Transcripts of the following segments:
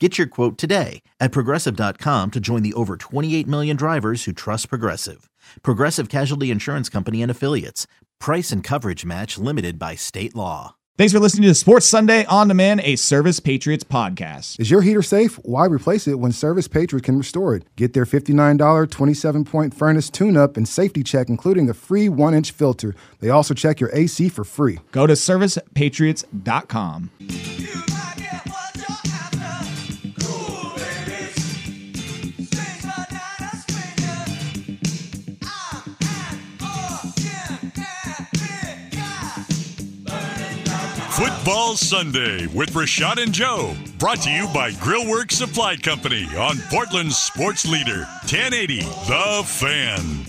Get your quote today at progressive.com to join the over 28 million drivers who trust Progressive. Progressive Casualty Insurance Company and Affiliates. Price and coverage match limited by state law. Thanks for listening to Sports Sunday on Demand, a Service Patriots podcast. Is your heater safe? Why replace it when Service Patriot can restore it? Get their $59 27 point furnace tune up and safety check, including a free one inch filter. They also check your AC for free. Go to servicepatriots.com. Football Sunday with Rashad and Joe. Brought to you by Grillworks Supply Company on Portland's sports leader, 1080 The Fan.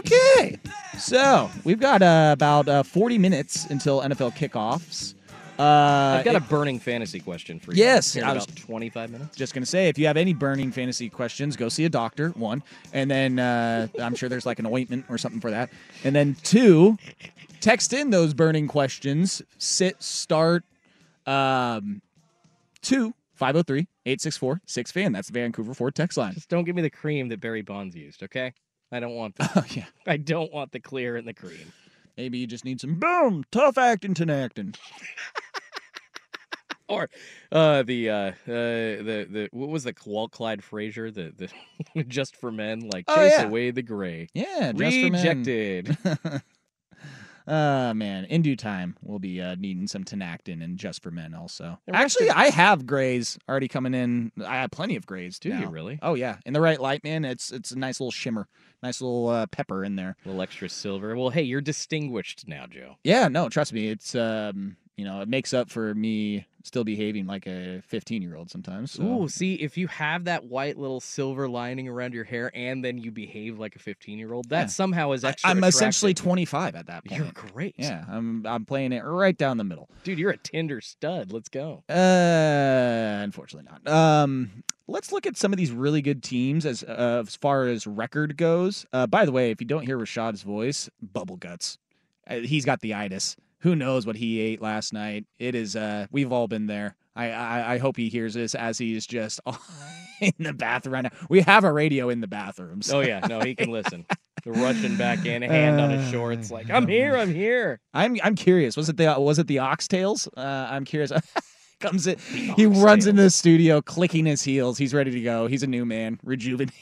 Okay. So we've got uh, about uh, 40 minutes until NFL kickoffs. Uh, I've got a burning fantasy question for you. Yes, in I was- about 25 minutes. just gonna say if you have any burning fantasy questions go see a doctor one and then uh, i'm sure there's like an ointment or something for that and then two text in those burning questions sit start um, two 503 864 6 fan that's the vancouver ford text line Just don't give me the cream that Barry Bonds used, okay? I don't want the, oh yeah I don't want the clear and the cream. maybe you just need some boom tough acting to acting Or uh, the uh, uh, the the what was the Walt Clyde Frazier the the just for men like Oh, chase yeah. away the gray. yeah just for men. Rejected. Uh man, in due time we'll be uh, needing some Tinactin and just for men also. Actually, I have grays already coming in. I have plenty of grays Do you now. really? Oh yeah, in the right light, man. It's it's a nice little shimmer, nice little uh, pepper in there. A little extra silver. Well, hey, you're distinguished now, Joe. Yeah, no, trust me, it's um you know it makes up for me still behaving like a 15 year old sometimes. So. Ooh, see, if you have that white little silver lining around your hair and then you behave like a 15 year old, that Yeah. somew is I- extra. I'm essentially 25 at that point. You're great. yeah, I'm I'm playing it right down the middle. Dude, you're a Tinder stud. Let's go. Uh, unfortunately not. Um, let's look at some of these really good teams as uh, as far as record goes. Uh, by the way, if you don't hear Rashad's voice, bubble guts. Uh, he's got the itis. Who knows what he ate last night? It is. Uh, we've all been there. I I, I hope he hears this as he's just in the bathroom right now. We have a radio in the bathroom. so- Oh, yeah. No, he can listen. The rushing back in, hand on his shorts, like, I'm here, I'm here. I'm I'm curious. Was it the was it the oxtails? Uh, I'm curious. Comes in, he runs into the studio, clicking his heels. He's ready to go. He's a new man, rejuvenated.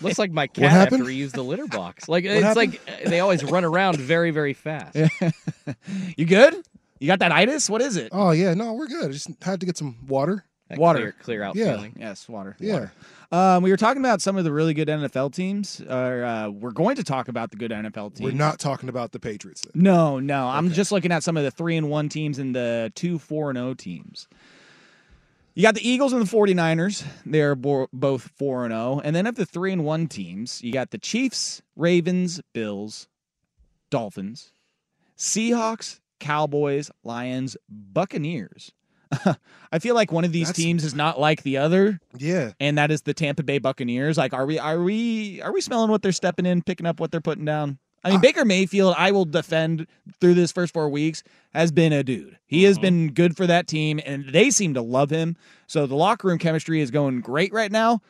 Looks like my cat happened? after he used the litter box. Like, it's happened? like they always run around very, very fast. you good? You got that itis? What is it? Oh, yeah, no, we're good. Just had to get some water. That Water. Clear, clear out Yeah. feeling. Yes, water. Yeah. Water. Um, we were talking about some of the really good NFL teams. Or uh, we're going to talk about the good NFL teams. We're not talking about the Patriots. Then. No, no. I'm just looking at some of the three and one teams and the two four and zero teams. You got the Eagles and the 49ers. They're bo- both 4 and 0. And then of the 3 and 1 teams, you got the Chiefs, Ravens, Bills, Dolphins, Seahawks, Cowboys, Lions, Buccaneers. I feel like one of these That's- teams is not like the other, Yeah. and that is the Tampa Bay Buccaneers. Like, are we are we are we smelling what they're stepping in, picking up what they're putting down? I mean, Baker Mayfield, I will defend through this first four weeks, has been a dude. He has been good for that team, and they seem to love him. So the locker room chemistry is going great right now.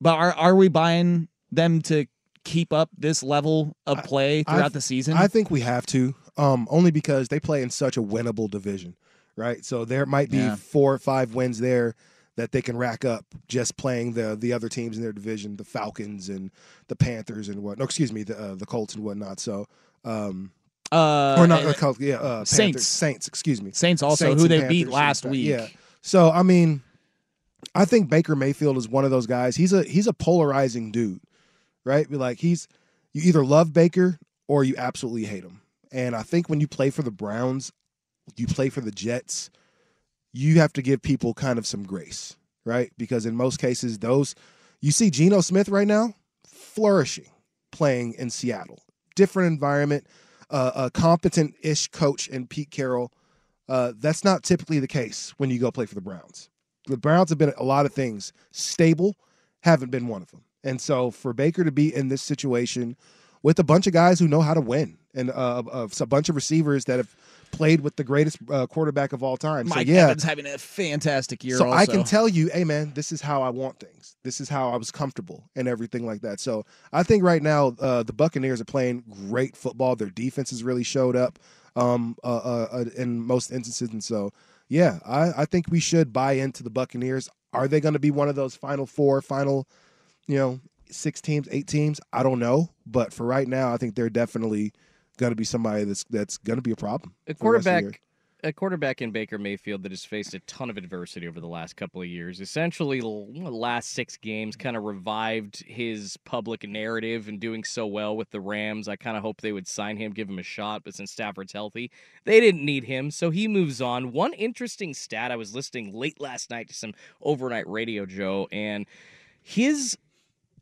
But are are we buying them to keep up this level of play I- throughout the season? I think we have to, um, only because they play in such a winnable division. right? So there might be Yeah. four or five wins there that they can rack up just playing the the other teams in their division, the Falcons and the Panthers and what. No, excuse me, the uh, the Colts and whatnot. So, um, Uh, or not and the Colts, yeah, uh, Panthers, Saints. Saints, excuse me, Saints also, Saints who they beat last week. Yeah. So I mean, I think Baker Mayfield is one of those guys. He's a he's a polarizing dude, right? Like he's you either love Baker or you absolutely hate him. And I think when you play for the Browns, you play for the Jets, you have to give people kind of some grace, right? Because in most cases, those you see Geno Smith right now flourishing playing in Seattle. Different environment, uh, a competent ish coach in Pete Carroll. Uh, that's not typically the case when you go play for the Browns. The Browns have been a lot of things. Stable haven't been one of them. And so for Baker to be in this situation with a bunch of guys who know how to win and uh, a bunch of receivers that have played with the greatest uh, quarterback of all time. Mike so, yeah, Evans having a fantastic year. so I can tell you, hey man, this is how I want things. This is how I was comfortable and everything like that. So I think right now uh, the Buccaneers are playing great football. Their defense has really showed up um, uh, uh, uh, in most instances, and so yeah, I, I think we should buy into the Buccaneers. Are they going to be one of those final four, final, you know, six teams, eight teams? I don't know, but for right now, I think they're definitely going to be somebody that's that's going to be a problem. A for the rest of the quarterback, a quarterback in Baker Mayfield that has faced a ton of adversity over the last couple of years. Essentially, the last six games kind of revived his public narrative and doing so well with the Rams. I kind of hope they would sign him, give him a shot. But since Stafford's healthy, they didn't need him, so he moves on. One interesting stat: I was listening late last night to some overnight radio, Joe, and his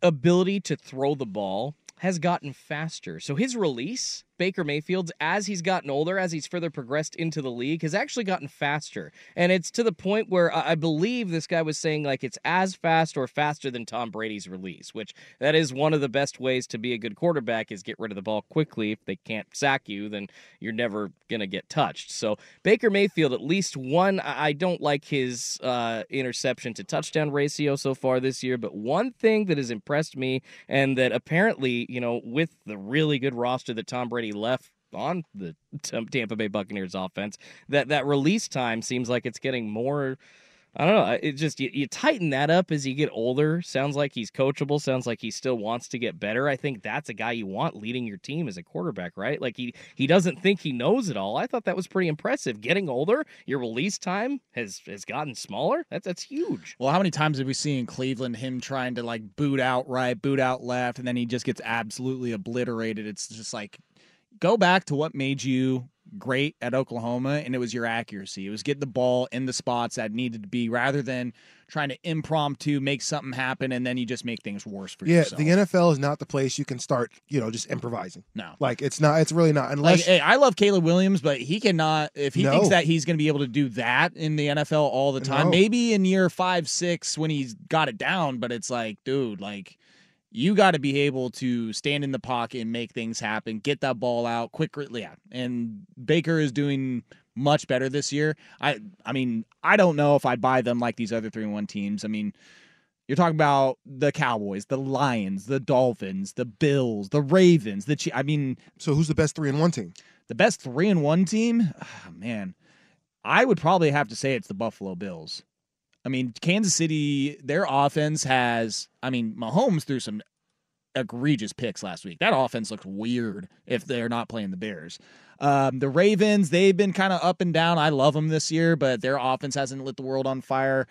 ability to throw the ball has gotten faster. So his release, Baker Mayfield's, as he's gotten older, as he's further progressed into the league, has actually gotten faster. And it's to the point where I believe this guy was saying like it's as fast or faster than Tom Brady's release, which that is one of the best ways to be a good quarterback is get rid of the ball quickly. If they can't sack you, then you're never gonna get touched. So Baker Mayfield, at least one, I don't like his uh, interception to touchdown ratio so far this year, but one thing that has impressed me and that apparently, you know, with the really good roster that Tom Brady left on the Tampa Bay Buccaneers offense, that that release time seems like it's getting more. I don't know. It just you, you tighten that up as you get older. Sounds like he's coachable. Sounds like he still wants to get better. I think that's a guy you want leading your team as a quarterback, right? Like he he doesn't think he knows it all. I thought that was pretty impressive. Getting older, your release time has has gotten smaller. That's that's huge. Well, how many times have we seen in Cleveland him trying to like boot out right, boot out left, and then he just gets absolutely obliterated? It's just like go back to what made you great at Oklahoma, and it was your accuracy. It was getting the ball in the spots that needed to be, rather than trying to impromptu make something happen and then you just make things worse for Yeah, yourself. Yeah, the NFL is not the place you can start, you know, just improvising. no. Like it's not. It's really not. Like, Unless hey, I love Caleb Williams, but he cannot. If he No. thinks that he's going to be able to do that in the NFL all the time, No. maybe in year five, six when he's got it down. But it's like, dude, like you got to be able to stand in the pocket and make things happen, get that ball out quickly. Yeah, and Baker is doing much better this year. I, I mean, I don't know if I'd buy them like these other three and one teams. I mean. You're talking about the Cowboys, the Lions, the Dolphins, the Bills, the Ravens, the Chi- I mean, so, who's the best three and one team? the best three and one team, ah, man, I would probably have to say it's the Buffalo Bills. I mean, Kansas City, their offense has, I mean, Mahomes threw some egregious picks last week. That offense looks weird if they're not playing the Bears. Um, the Ravens, they've been kind of up and down. I love them this year, but their offense hasn't lit the world on fire.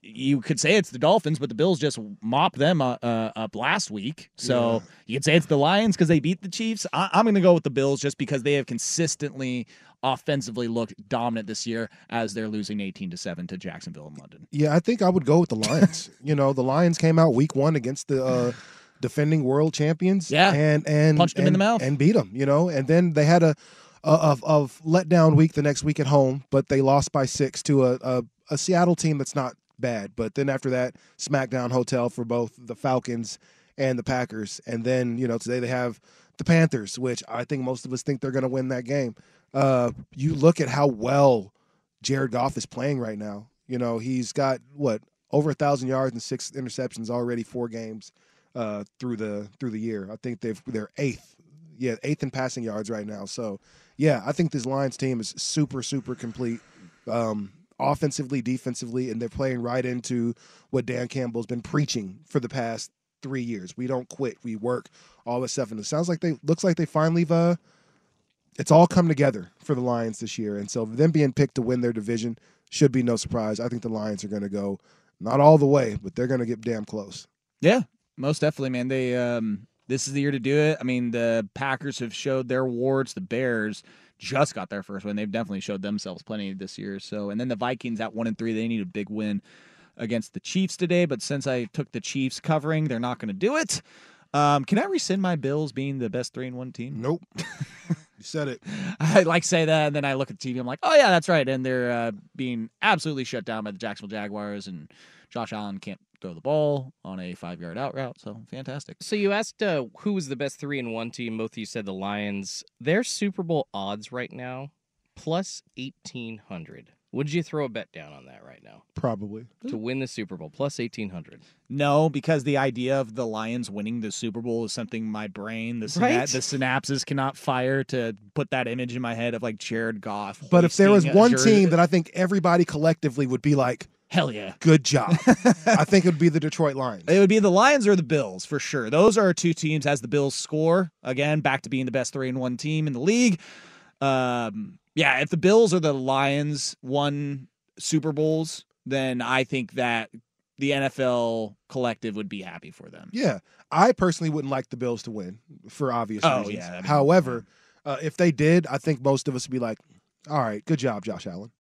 You could say it's the Dolphins, but the Bills just mopped them uh, uh, up last week. So you could say it's the Lions because they beat the Chiefs. I- I'm going to go with the Bills just because they have consistently offensively looked dominant this year as they're losing 18 to 7 to Jacksonville and London. Yeah, I think I would go with the Lions. you know, the Lions came out week one against the uh, defending world champions. Yeah. and and Punched 'em in and- the mouth. and beat them. You know, and then they had a a of of letdown week the next week at home, but they lost by six to a, a a Seattle team that's not bad. But then after that, SmackDown Hotel for both the Falcons and the Packers, and then you know today they have the Panthers, which I think most of us think they're going to win that game. Uh, you look at how well Jared Goff is playing right now. You know, he's got what over a thousand yards and six interceptions already, four games uh, through the through the year. I think they've they're eighth, yeah, eighth in passing yards right now. So, yeah, I think this Lions team is super super complete, um, offensively, defensively, and they're playing right into what Dan Campbell's been preaching for the past three years. We don't quit. We work all this stuff, and it sounds like they looks like they finally uh, it's all come together for the Lions this year. And so them being picked to win their division should be no surprise. I think the Lions are going to go not all the way, but they're going to get damn close. Yeah, most definitely, man. They um, this is the year to do it. I mean, the Packers have showed their wards. The Bears just got their first win. They've definitely showed themselves plenty this year. So, and then the Vikings at one and three, they need a big win against the Chiefs today. But since I took the Chiefs covering, they're not going to do it. Um, can I rescind my Bills being the best three and one team? Nope. you said it. I like say that, and then I look at the TV. I'm like, oh yeah, that's right. And they're uh, being absolutely shut down by the Jacksonville Jaguars, and Josh Allen can't throw the ball on a five yard out route. So fantastic. So you asked uh, who was the best three and one team. Both of you said the Lions. Their Super Bowl odds right now plus eighteen hundred. Would you throw a bet down on that right now Probably. to win the Super Bowl plus eighteen hundred? No, because the idea of the Lions winning the Super Bowl is something my brain, the, syna- Right? the synapses cannot fire to put that image in my head of like Jared Goff. But if there was one jersey- team that I think everybody collectively would be like, hell yeah. good job, I think it would be the Detroit Lions. It would be the Lions or the Bills for sure. Those are our two teams as the Bills score. Again, back to being the best three and one team in the league. Um, yeah, if the Bills or the Lions won Super Bowls, then I think that the NFL collective would be happy for them. Yeah, I personally wouldn't like the Bills to win for obvious Oh, reasons. yeah, I mean, However, uh, if they did, I think most of us would be like, "All right, good job, Josh Allen."